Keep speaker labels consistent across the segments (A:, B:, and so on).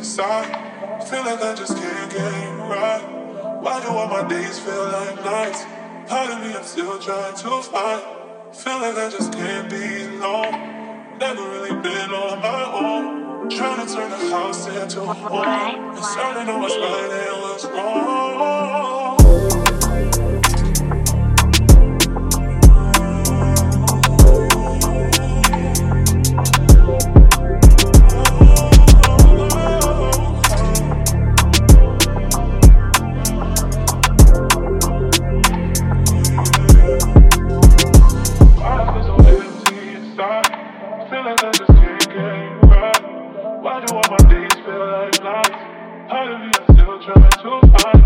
A: inside. Feel like I just can't get it right. Why do all my days feel like nights? Part of me I'm still trying to find. Feel like I just can't be alone. Never really been on my own. Trying to turn the house into a home. And starting to know what's right and what's wrong. Feel like I just can't get right. Why do all my days feel like nights? Part of me I'm still trying to find.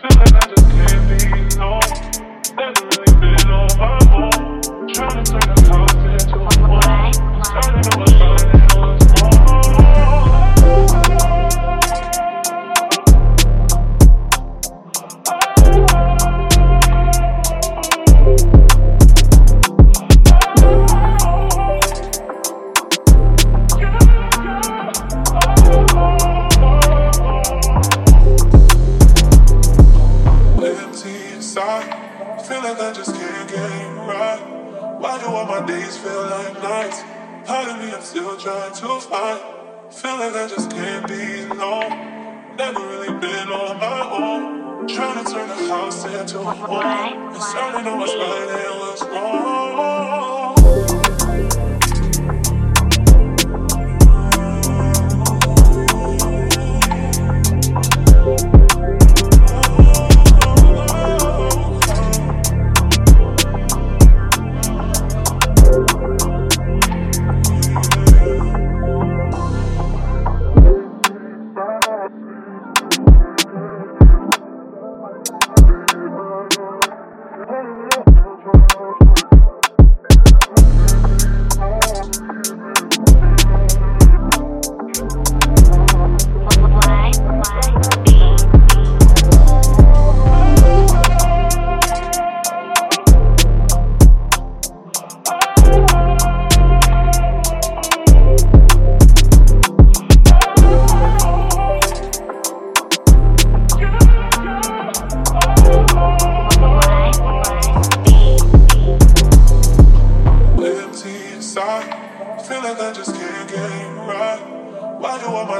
A: Feel like I just can't be alone. Never really been on my own. Trying to turn the house into a home. Starting to know just can't get right. Why do all my days feel like nights? Part of me I'm still trying to find. Feel like I just can't be alone. Never really been on my own. Trying to turn the house into a home. To know what's right and what's wrong.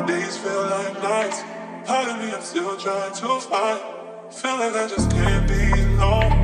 A: My days feel like nights? Part of me I'm still trying to find. Feel like I just can't be alone.